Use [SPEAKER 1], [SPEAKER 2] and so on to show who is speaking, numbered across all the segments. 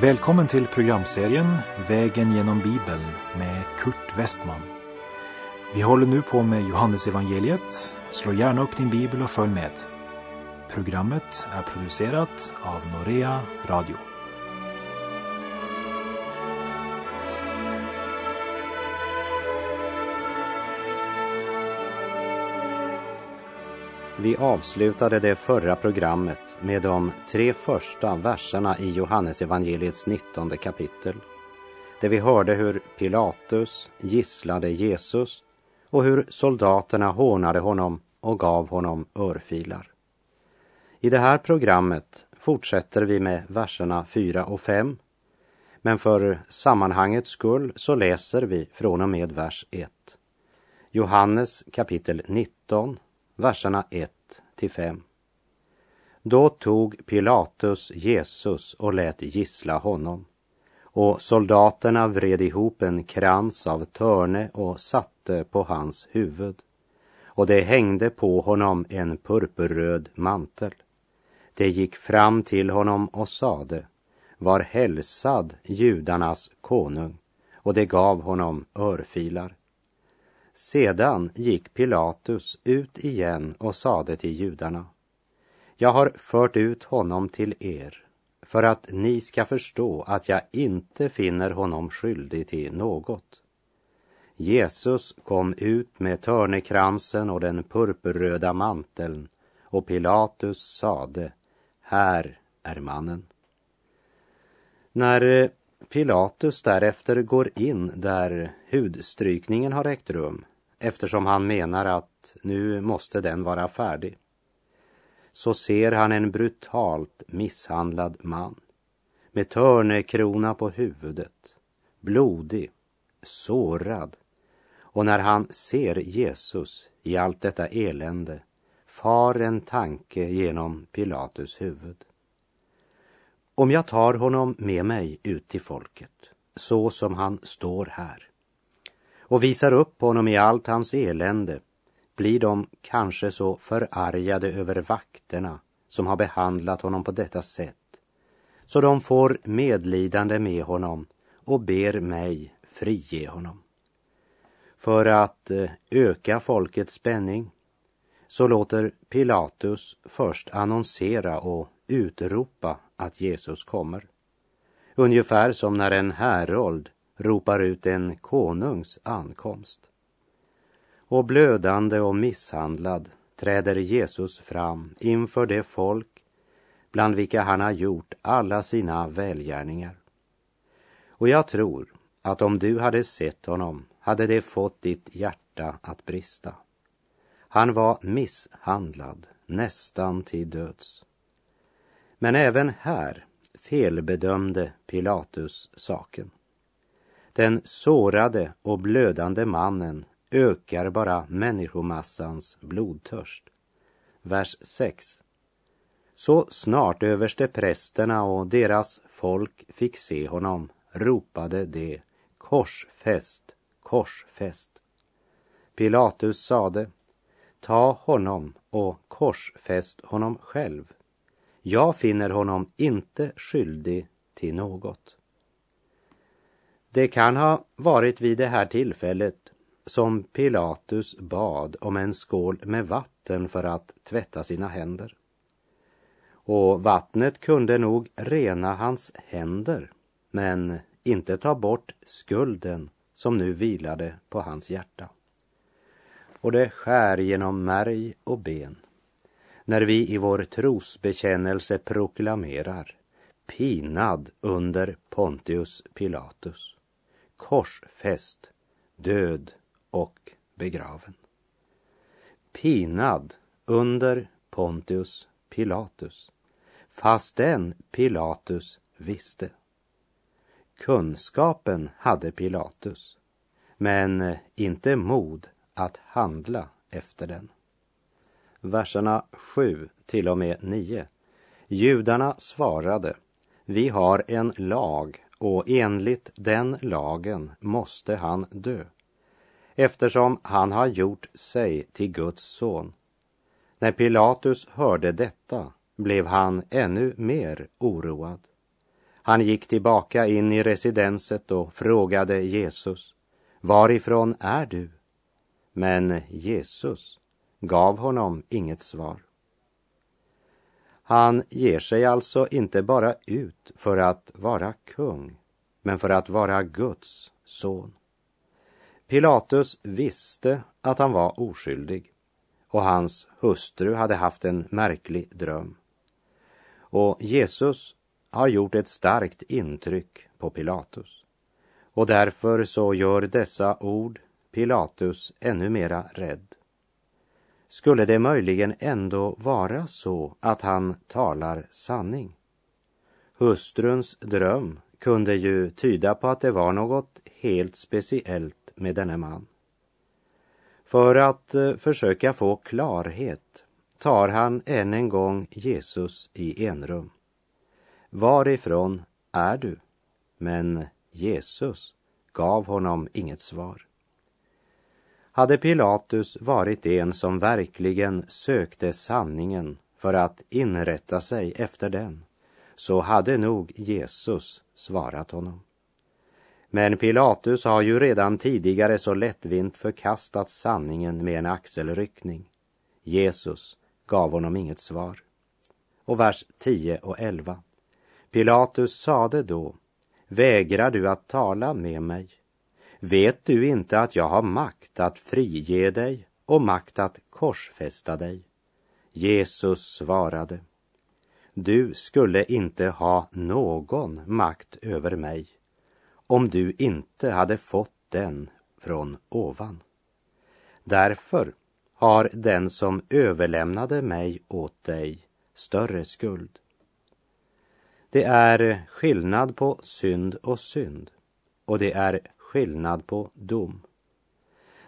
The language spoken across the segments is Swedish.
[SPEAKER 1] Välkommen till programserien Vägen genom Bibeln med Kurt Westman. Vi håller nu på med Johannesevangeliet. Slå gärna upp din bibel och följ med. Programmet är producerat av Norea Radio.
[SPEAKER 2] Vi avslutade det förra programmet med de tre första verserna i Johannesevangeliets 19 kapitel. Där vi hörde hur Pilatus gisslade Jesus och hur soldaterna hånade honom och gav honom örfilar. I det här programmet fortsätter vi med verserna 4 och 5. Men för sammanhangets skull så läser vi från och med vers 1. Johannes kapitel 19, verserna 1 till 5. Då tog Pilatus Jesus och lät gissla honom och soldaterna vred ihop en krans av törne och satte på hans huvud och det hängde på honom en purpurröd mantel. Det gick fram till honom och sade, var hälsad judarnas konung, och det gav honom örfilar. Sedan gick Pilatus ut igen och sade till judarna, jag har fört ut honom till er för att ni ska förstå att jag inte finner honom skyldig till något. Jesus kom ut med törnekransen och den purpurröda manteln och Pilatus sade, här är mannen. När eh, Pilatus därefter går in där hudstrykningen har ägt rum eftersom han menar att nu måste den vara färdig så ser han en brutalt misshandlad man med törnekrona på huvudet, blodig, sårad och när han ser Jesus i allt detta elände far en tanke genom Pilatus huvud. Om jag tar honom med mig ut till folket, så som han står här, och visar upp honom i allt hans elände, blir de kanske så förargade över vakterna som har behandlat honom på detta sätt, så de får medlidande med honom och ber mig frige honom. För att eh, öka folkets spänning så låter Pilatus först annonsera och utropa att Jesus kommer. Ungefär som när en härold ropar ut en konungs ankomst. Och blödande och misshandlad träder Jesus fram inför det folk bland vilka han har gjort alla sina välgärningar. Och jag tror att om du hade sett honom hade det fått ditt hjärta att brista. Han var misshandlad nästan till döds. Men även här felbedömde Pilatus saken. Den sårade och blödande mannen ökar bara människomassans blodtörst. Vers 6. Så snart överste prästerna och deras folk fick se honom ropade de korsfäst, korsfäst. Pilatus sade, ta honom och korsfäst honom själv. Jag finner honom inte skyldig till något. Det kan ha varit vid det här tillfället som Pilatus bad om en skål med vatten för att tvätta sina händer. Och vattnet kunde nog rena hans händer, men inte ta bort skulden som nu vilade på hans hjärta. Och det skär genom märg och ben när vi i vår trosbekännelse proklamerar pinad under Pontius Pilatus, korsfäst, död och begraven. Pinad under Pontius Pilatus, fastän Pilatus visste. Kunskapen hade Pilatus, men inte mod att handla efter den. Verserna 7 till och med 9. Judarna svarade, vi har en lag och enligt den lagen måste han dö eftersom han har gjort sig till Guds son. När Pilatus hörde detta blev han ännu mer oroad. Han gick tillbaka in i residenset och frågade Jesus, varifrån är du? Men Jesus gav honom inget svar. Han ger sig alltså inte bara ut för att vara kung, men för att vara Guds son. Pilatus visste att han var oskyldig och hans hustru hade haft en märklig dröm. Och Jesus har gjort ett starkt intryck på Pilatus. Och därför så gör dessa ord Pilatus ännu mera rädd. Skulle det möjligen ändå vara så att han talar sanning? Hustruns dröm kunde ju tyda på att det var något helt speciellt med denne man. För att eh, försöka få klarhet tar han än en gång Jesus i enrum. Varifrån är du? Men Jesus gav honom inget svar. Hade Pilatus varit en som verkligen sökte sanningen för att inrätta sig efter den, så hade nog Jesus svarat honom. Men Pilatus har ju redan tidigare så lättvint förkastat sanningen med en axelryckning. Jesus gav honom inget svar. Och vers 10 och 11. Pilatus sade då, vägrar du att tala med mig? Vet du inte att jag har makt att frige dig och makt att korsfästa dig? Jesus svarade, du skulle inte ha någon makt över mig om du inte hade fått den från ovan. Därför har den som överlämnade mig åt dig större skuld. Det är skillnad på synd och synd och det är skillnad på dom.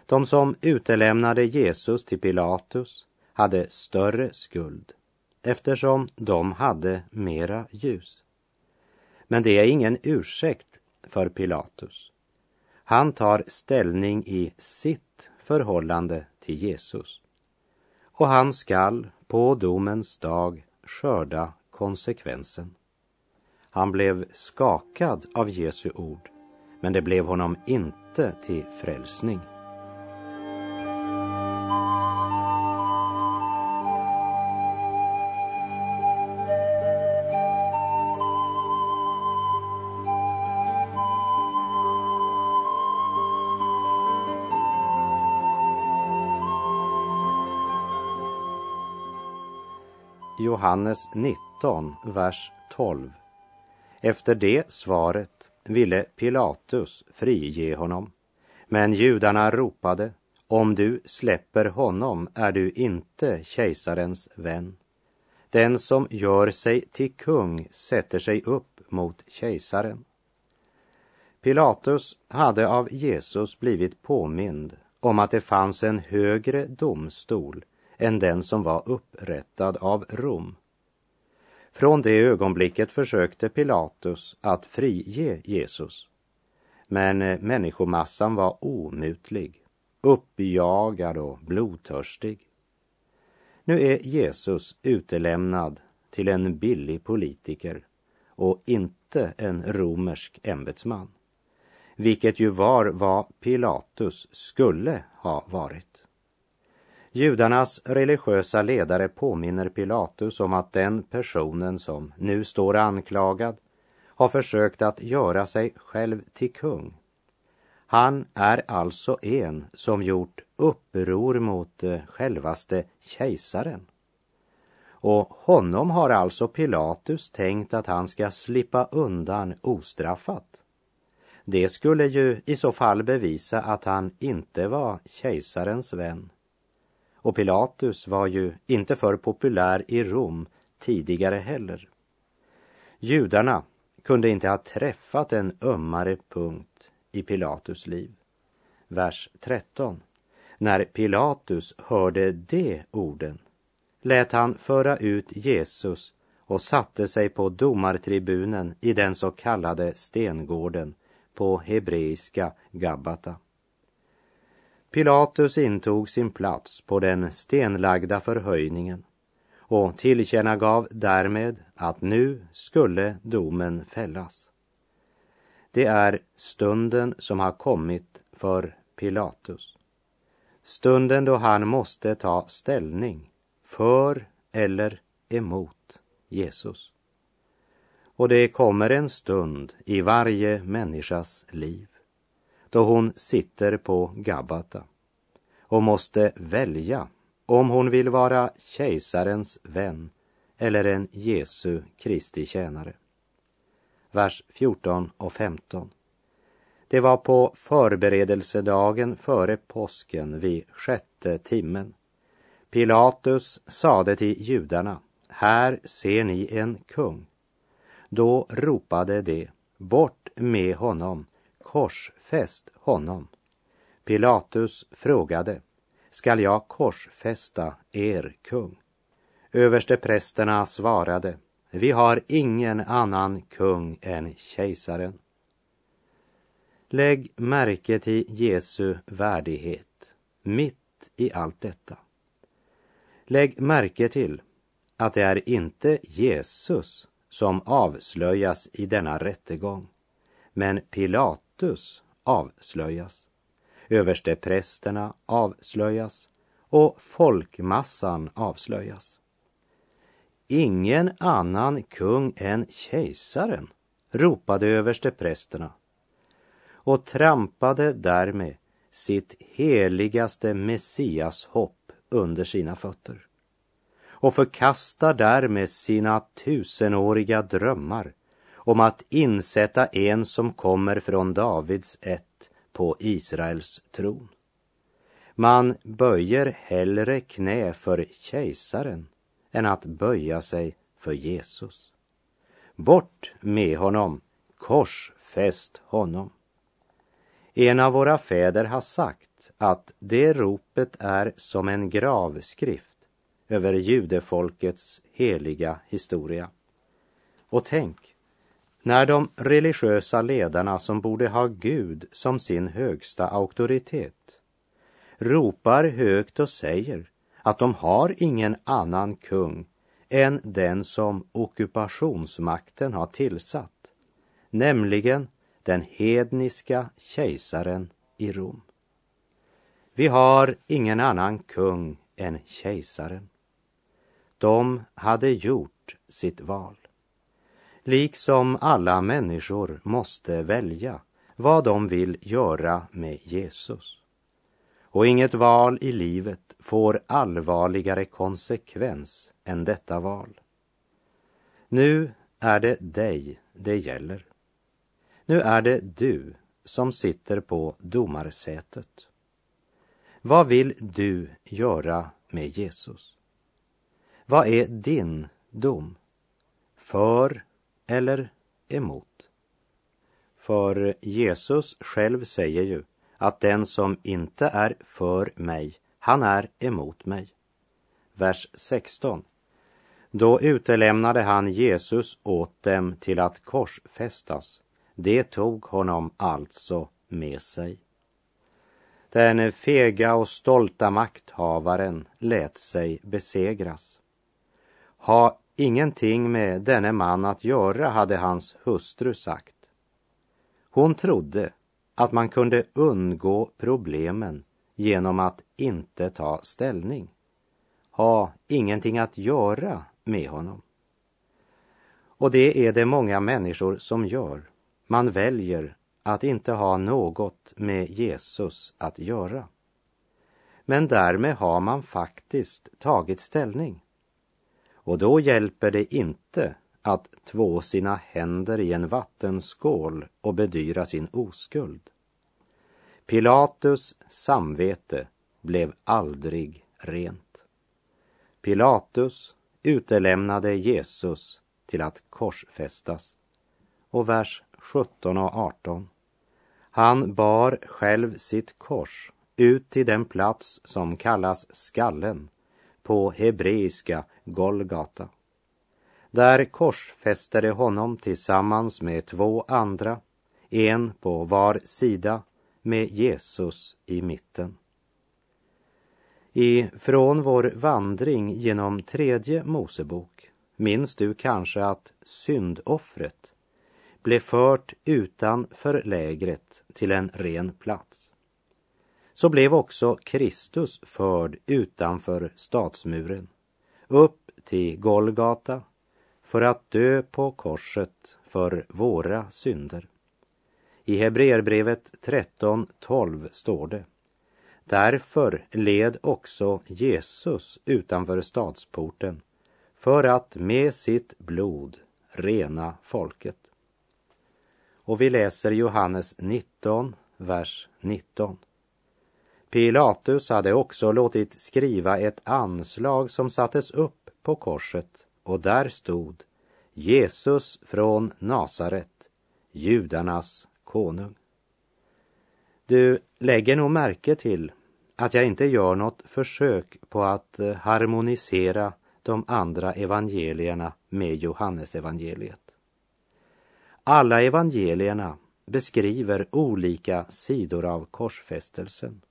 [SPEAKER 2] De som utelämnade Jesus till Pilatus hade större skuld eftersom de hade mera ljus. Men det är ingen ursäkt för Pilatus. Han tar ställning i sitt förhållande till Jesus. Och han skall på domens dag skörda konsekvensen. Han blev skakad av Jesu ord, men det blev honom inte till frälsning. Johannes 19, vers 12. Efter det svaret ville Pilatus frige honom. Men judarna ropade, om du släpper honom är du inte kejsarens vän. Den som gör sig till kung sätter sig upp mot kejsaren. Pilatus hade av Jesus blivit påmind om att det fanns en högre domstol än den som var upprättad av Rom. Från det ögonblicket försökte Pilatus att frige Jesus. Men eh, människomassan var omutlig, uppjagad och blodtörstig. Nu är Jesus utelämnad till en billig politiker och inte en romersk ämbetsman, vilket ju var vad Pilatus skulle ha varit. Judarnas religiösa ledare påminner Pilatus om att den personen som nu står anklagad har försökt att göra sig själv till kung. Han är alltså en som gjort uppror mot eh, självaste kejsaren. Och honom har alltså Pilatus tänkt att han ska slippa undan ostraffat. Det skulle ju i så fall bevisa att han inte var kejsarens vän och Pilatus var ju inte för populär i Rom tidigare heller. Judarna kunde inte ha träffat en ömmare punkt i Pilatus liv. Vers 13. När Pilatus hörde de orden lät han föra ut Jesus och satte sig på domartribunen i den så kallade stengården på hebreiska Gabbata. Pilatus intog sin plats på den stenlagda förhöjningen och tillkännagav därmed att nu skulle domen fällas. Det är stunden som har kommit för Pilatus. Stunden då han måste ta ställning för eller emot Jesus. Och det kommer en stund i varje människas liv då hon sitter på Gabbata och måste välja om hon vill vara kejsarens vän eller en Jesu Kristi tjänare. Vers 14 och 15. Det var på förberedelsedagen före påsken vid sjätte timmen. Pilatus sade till judarna, här ser ni en kung. Då ropade de, bort med honom, korsfäst honom. Pilatus frågade, skall jag korsfästa er kung? Översteprästerna svarade, vi har ingen annan kung än kejsaren. Lägg märke till Jesu värdighet mitt i allt detta. Lägg märke till att det är inte Jesus som avslöjas i denna rättegång, men Pilatus avslöjas. Översteprästerna avslöjas och folkmassan avslöjas. Ingen annan kung än kejsaren, ropade översteprästerna och trampade därmed sitt heligaste Messias hopp under sina fötter och förkastar därmed sina tusenåriga drömmar om att insätta en som kommer från Davids ett på Israels tron. Man böjer hellre knä för kejsaren än att böja sig för Jesus. Bort med honom, korsfäst honom. En av våra fäder har sagt att det ropet är som en gravskrift över judefolkets heliga historia. Och tänk, när de religiösa ledarna som borde ha Gud som sin högsta auktoritet ropar högt och säger att de har ingen annan kung än den som ockupationsmakten har tillsatt, nämligen den hedniska kejsaren i Rom. Vi har ingen annan kung än kejsaren. De hade gjort sitt val. Liksom alla människor måste välja vad de vill göra med Jesus. Och inget val i livet får allvarligare konsekvens än detta val. Nu är det dig det gäller. Nu är det du som sitter på domarsätet. Vad vill du göra med Jesus? Vad är din dom? För eller emot? För Jesus själv säger ju att den som inte är för mig, han är emot mig. Vers 16. Då utelämnade han Jesus åt dem till att korsfästas. Det tog honom alltså med sig. Den fega och stolta makthavaren lät sig besegras. Ha ingenting med denne man att göra, hade hans hustru sagt. Hon trodde att man kunde undgå problemen genom att inte ta ställning. Ha ingenting att göra med honom. Och det är det många människor som gör. Man väljer att inte ha något med Jesus att göra. Men därmed har man faktiskt tagit ställning. Och då hjälper det inte att två sina händer i en vattenskål och bedyra sin oskuld. Pilatus samvete blev aldrig rent. Pilatus utelämnade Jesus till att korsfästas. Och vers 17 och 18. Han bar själv sitt kors ut till den plats som kallas skallen, på hebreiska Golgata. Där korsfäste de honom tillsammans med två andra, en på var sida med Jesus i mitten. I Från vår vandring genom tredje Mosebok minns du kanske att syndoffret blev fört utanför lägret till en ren plats. Så blev också Kristus förd utanför stadsmuren, upp till Golgata för att dö på korset för våra synder. I Hebreerbrevet 13.12 står det Därför led också Jesus utanför stadsporten för att med sitt blod rena folket. Och vi läser Johannes 19, vers 19. Pilatus hade också låtit skriva ett anslag som sattes upp på korset och där stod Jesus från Nasaret, judarnas konung. Du lägger nog märke till att jag inte gör något försök på att eh, harmonisera de andra evangelierna med Johannesevangeliet. Alla evangelierna beskriver olika sidor av korsfästelsen.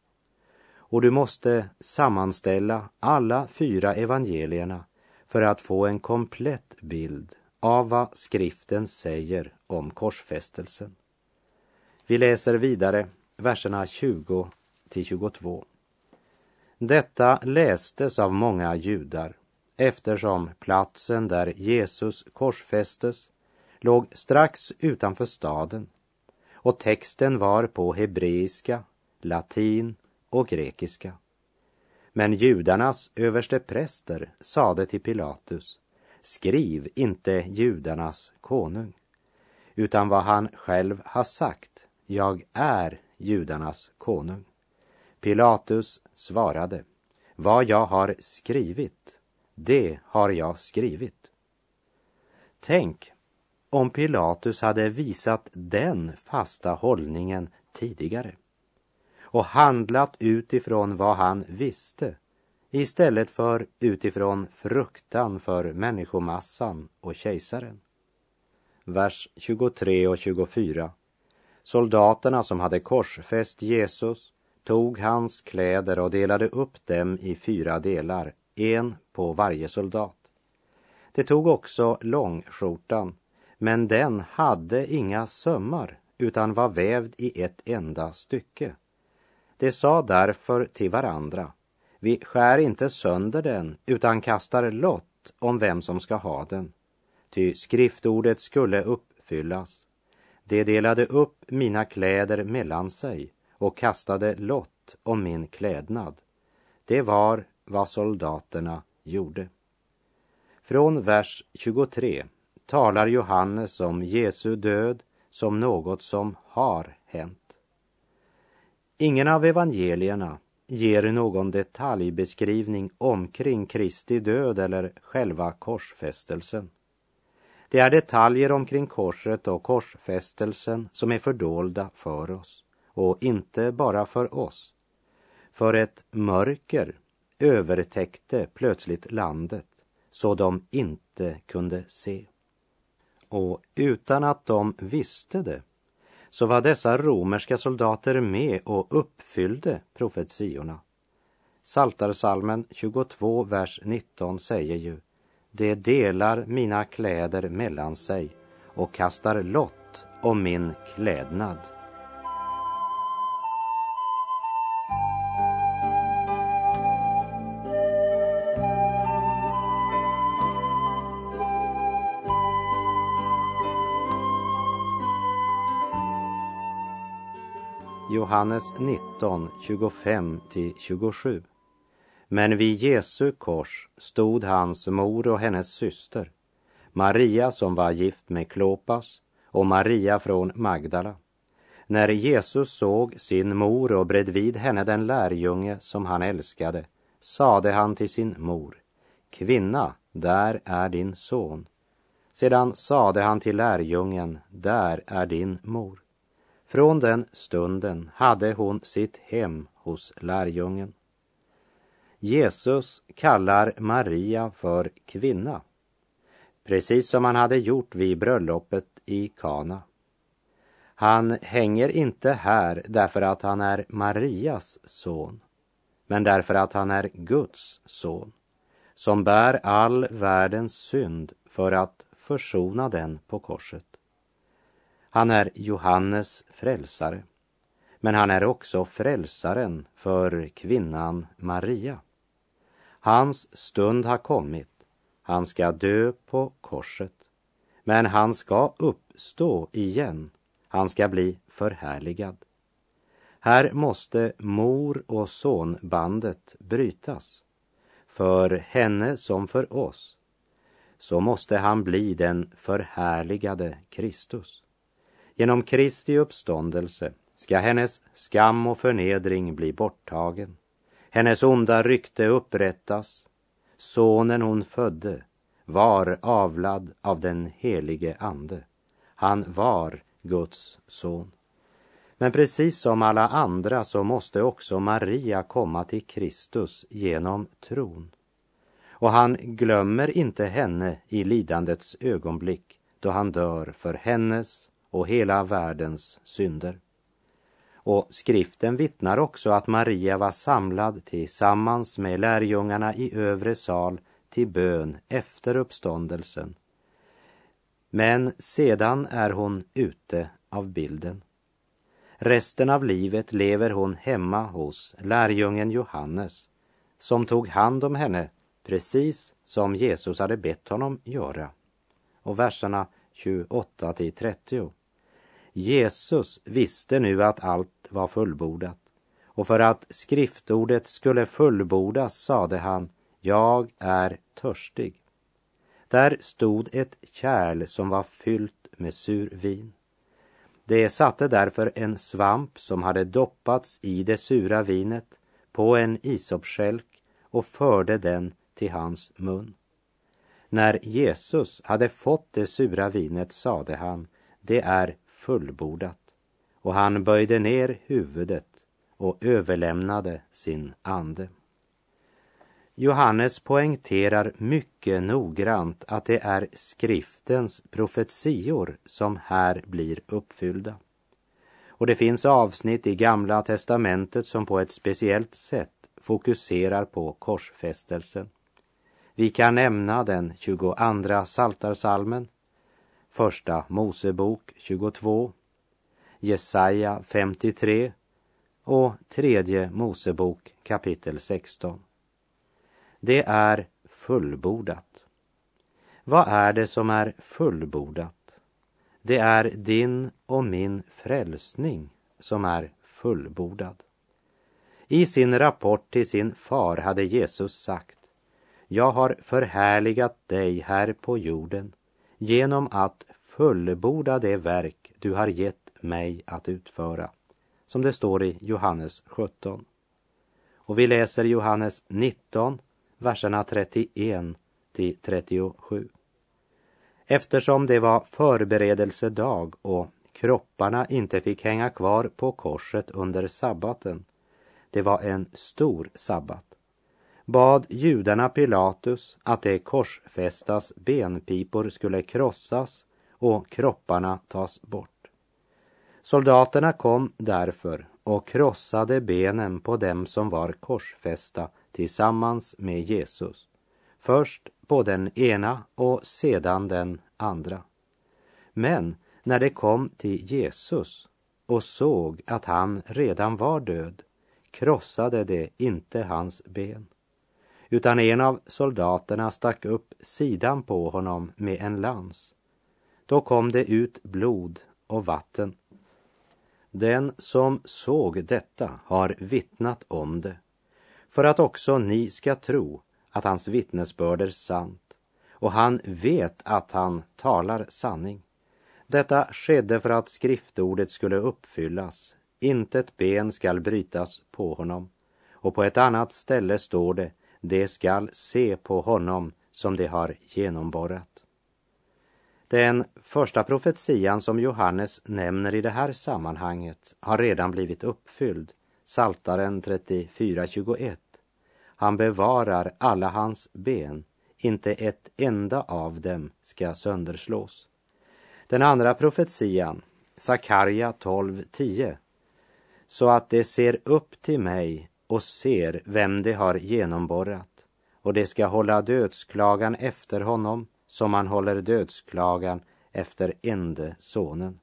[SPEAKER 2] Och du måste sammanställa alla fyra evangelierna för att få en komplett bild av vad skriften säger om korsfästelsen. Vi läser vidare verserna 20 till 22. Detta lästes av många judar eftersom platsen där Jesus korsfästes låg strax utanför staden och texten var på hebreiska, latin och grekiska. Men judarnas överste präster sade till Pilatus, skriv inte judarnas konung, utan vad han själv har sagt, jag är judarnas konung. Pilatus svarade, vad jag har skrivit, det har jag skrivit. Tänk om Pilatus hade visat den fasta hållningen tidigare och handlat utifrån vad han visste istället för utifrån fruktan för människomassan och kejsaren. Vers 23 och 24. Soldaterna som hade korsfäst Jesus tog hans kläder och delade upp dem i fyra delar, en på varje soldat. Det tog också långskjortan, men den hade inga sömmar utan var vävd i ett enda stycke. De sa därför till varandra, vi skär inte sönder den utan kastar lott om vem som ska ha den. Ty skriftordet skulle uppfyllas. De delade upp mina kläder mellan sig och kastade lott om min klädnad. Det var vad soldaterna gjorde. Från vers 23 talar Johannes om Jesu död som något som har hänt. Ingen av evangelierna ger någon detaljbeskrivning omkring Kristi död eller själva korsfästelsen. Det är detaljer omkring korset och korsfästelsen som är fördolda för oss och inte bara för oss. För ett mörker övertäckte plötsligt landet så de inte kunde se. Och utan att de visste det så var dessa romerska soldater med och uppfyllde profetiorna. Saltarsalmen 22, vers 19 säger ju De delar mina kläder mellan sig och kastar lott om min klädnad. Johannes 19, 25-27. Men vid Jesu kors stod hans mor och hennes syster, Maria som var gift med Klopas och Maria från Magdala. När Jesus såg sin mor och bredvid henne den lärjunge som han älskade sade han till sin mor, Kvinna, där är din son. Sedan sade han till lärjungen, där är din mor. Från den stunden hade hon sitt hem hos lärjungen. Jesus kallar Maria för kvinna, precis som han hade gjort vid bröllopet i Kana. Han hänger inte här därför att han är Marias son, men därför att han är Guds son, som bär all världens synd för att försona den på korset. Han är Johannes frälsare, men han är också frälsaren för kvinnan Maria. Hans stund har kommit. Han ska dö på korset. Men han ska uppstå igen. Han ska bli förhärligad. Här måste mor och sonbandet brytas. För henne som för oss så måste han bli den förhärligade Kristus. Genom Kristi uppståndelse ska hennes skam och förnedring bli borttagen. Hennes onda rykte upprättas. Sonen hon födde var avlad av den helige Ande. Han var Guds son. Men precis som alla andra så måste också Maria komma till Kristus genom tron. Och han glömmer inte henne i lidandets ögonblick då han dör för hennes och hela världens synder. Och skriften vittnar också att Maria var samlad tillsammans med lärjungarna i övre sal till bön efter uppståndelsen. Men sedan är hon ute av bilden. Resten av livet lever hon hemma hos lärjungen Johannes som tog hand om henne precis som Jesus hade bett honom göra. Och verserna 28 till 30. Jesus visste nu att allt var fullbordat och för att skriftordet skulle fullbordas sade han Jag är törstig. Där stod ett kärl som var fyllt med sur vin. Det satte därför en svamp som hade doppats i det sura vinet på en isopskälk och förde den till hans mun. När Jesus hade fått det sura vinet sade han, det är fullbordat. Och han böjde ner huvudet och överlämnade sin ande. Johannes poängterar mycket noggrant att det är skriftens profetior som här blir uppfyllda. Och det finns avsnitt i Gamla testamentet som på ett speciellt sätt fokuserar på korsfästelsen. Vi kan nämna den 22 Saltarsalmen, Första Mosebok 22, Jesaja 53 och Tredje Mosebok kapitel 16. Det är fullbordat. Vad är det som är fullbordat? Det är din och min frälsning som är fullbordad. I sin rapport till sin far hade Jesus sagt Jag har förhärligat dig här på jorden genom att fullborda det verk du har gett mig att utföra. Som det står i Johannes 17. Och vi läser Johannes 19, verserna 31 till 37. Eftersom det var förberedelsedag och kropparna inte fick hänga kvar på korset under sabbaten, det var en stor sabbat, bad judarna Pilatus att de korsfästas benpipor skulle krossas och kropparna tas bort. Soldaterna kom därför och krossade benen på dem som var korsfästa tillsammans med Jesus. Först på den ena och sedan den andra. Men när de kom till Jesus och såg att han redan var död krossade de inte hans ben utan en av soldaterna stack upp sidan på honom med en lans. Då kom det ut blod och vatten. Den som såg detta har vittnat om det, för att också ni ska tro att hans vittnesbörd är sant, och han vet att han talar sanning. Detta skedde för att skriftordet skulle uppfyllas, intet ben skall brytas på honom. Och på ett annat ställe står det, de skall se på honom som de har genomborrat. Den första profetian som Johannes nämner i det här sammanhanget har redan blivit uppfylld, Saltaren 34.21. Han bevarar alla hans ben, inte ett enda av dem ska sönderslås. Den andra profetian, Sakarja 12.10, så att det ser upp till mig och ser vem de har genomborrat och de ska hålla dödsklagan efter honom som man håller dödsklagan efter ende sonen.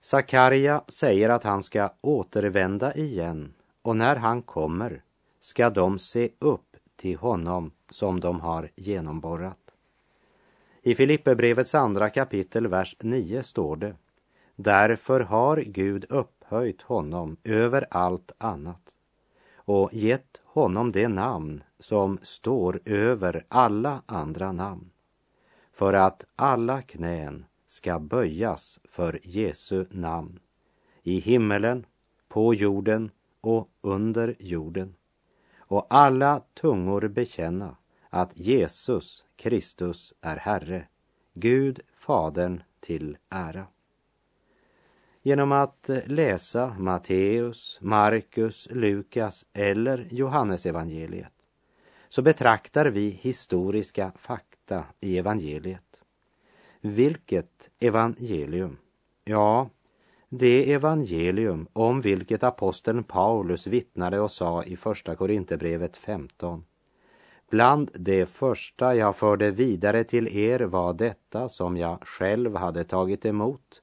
[SPEAKER 2] Sakarja säger att han ska återvända igen och när han kommer ska de se upp till honom som de har genomborrat. I Filipperbrevets andra kapitel, vers 9 står det Därför har Gud upphöjt honom över allt annat och gett honom det namn som står över alla andra namn för att alla knän ska böjas för Jesu namn i himmelen, på jorden och under jorden och alla tungor bekänna att Jesus Kristus är Herre, Gud Fadern till ära. Genom att eh, läsa Matteus, Markus, Lukas eller Johannesevangeliet så betraktar vi historiska fakta i evangeliet. Vilket evangelium? Ja, det evangelium om vilket aposteln Paulus vittnade och sa i Första Korinthierbrevet 15. Bland det första jag förde vidare till er var detta som jag själv hade tagit emot,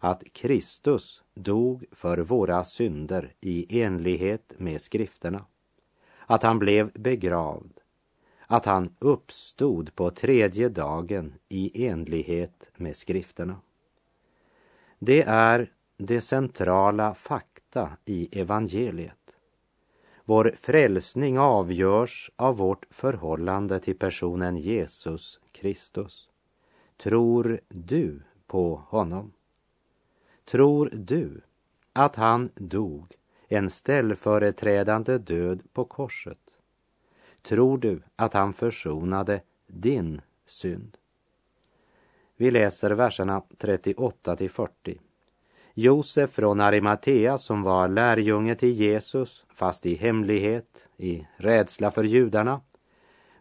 [SPEAKER 2] att Kristus dog för våra synder i enlighet med skrifterna, att han blev begravd, att han uppstod på tredje dagen i enlighet med skrifterna. Det är det centrala fakta i evangeliet. Vår frälsning avgörs av vårt förhållande till personen Jesus Kristus. Tror du på honom? Tror du att han dog en ställföreträdande död på korset? Tror du att han försonade din synd? Vi läser verserna 38 till 40. Josef från Arimatea som var lärjunge till Jesus, fast i hemlighet, i rädsla för judarna,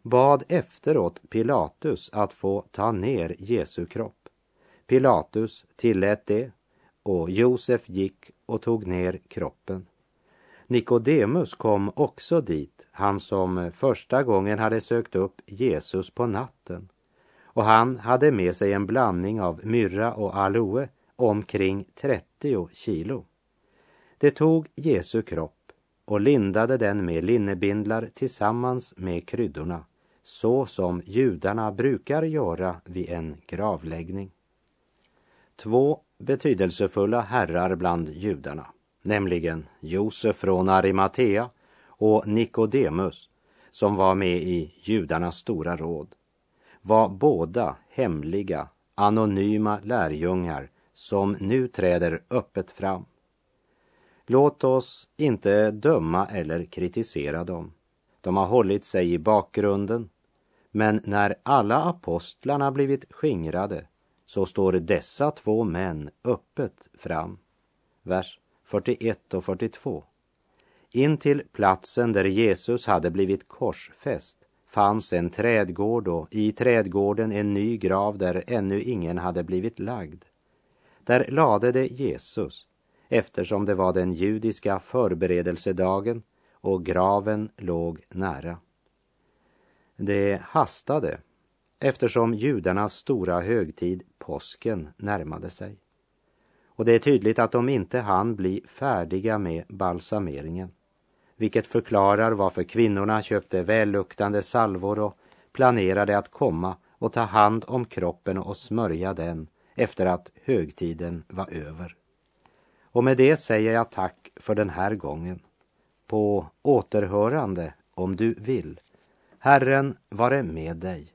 [SPEAKER 2] bad efteråt Pilatus att få ta ner Jesu kropp. Pilatus tillät det och Josef gick och tog ner kroppen. Nikodemus kom också dit, han som första gången hade sökt upp Jesus på natten. Och han hade med sig en blandning av myrra och aloe omkring 30 kilo. Det tog Jesu kropp och lindade den med linnebindlar tillsammans med kryddorna, så som judarna brukar göra vid en gravläggning. Två betydelsefulla herrar bland judarna, nämligen Josef från Arimatea och Nikodemus, som var med i judarnas stora råd, var båda hemliga, anonyma lärjungar som nu träder öppet fram. Låt oss inte döma eller kritisera dem. De har hållit sig i bakgrunden. Men när alla apostlarna blivit skingrade så står dessa två män öppet fram. Vers 41 och 42. In till platsen där Jesus hade blivit korsfäst fanns en trädgård och i trädgården en ny grav där ännu ingen hade blivit lagd. Där lade det Jesus eftersom det var den judiska förberedelsedagen och graven låg nära. Det hastade eftersom judarnas stora högtid, påsken, närmade sig. Och det är tydligt att de inte hann bli färdiga med balsameringen, vilket förklarar varför kvinnorna köpte välluktande salvor och planerade att komma och ta hand om kroppen och smörja den efter att högtiden var över. Och med det säger jag tack för den här gången. På återhörande om du vill. Herren vare med dig.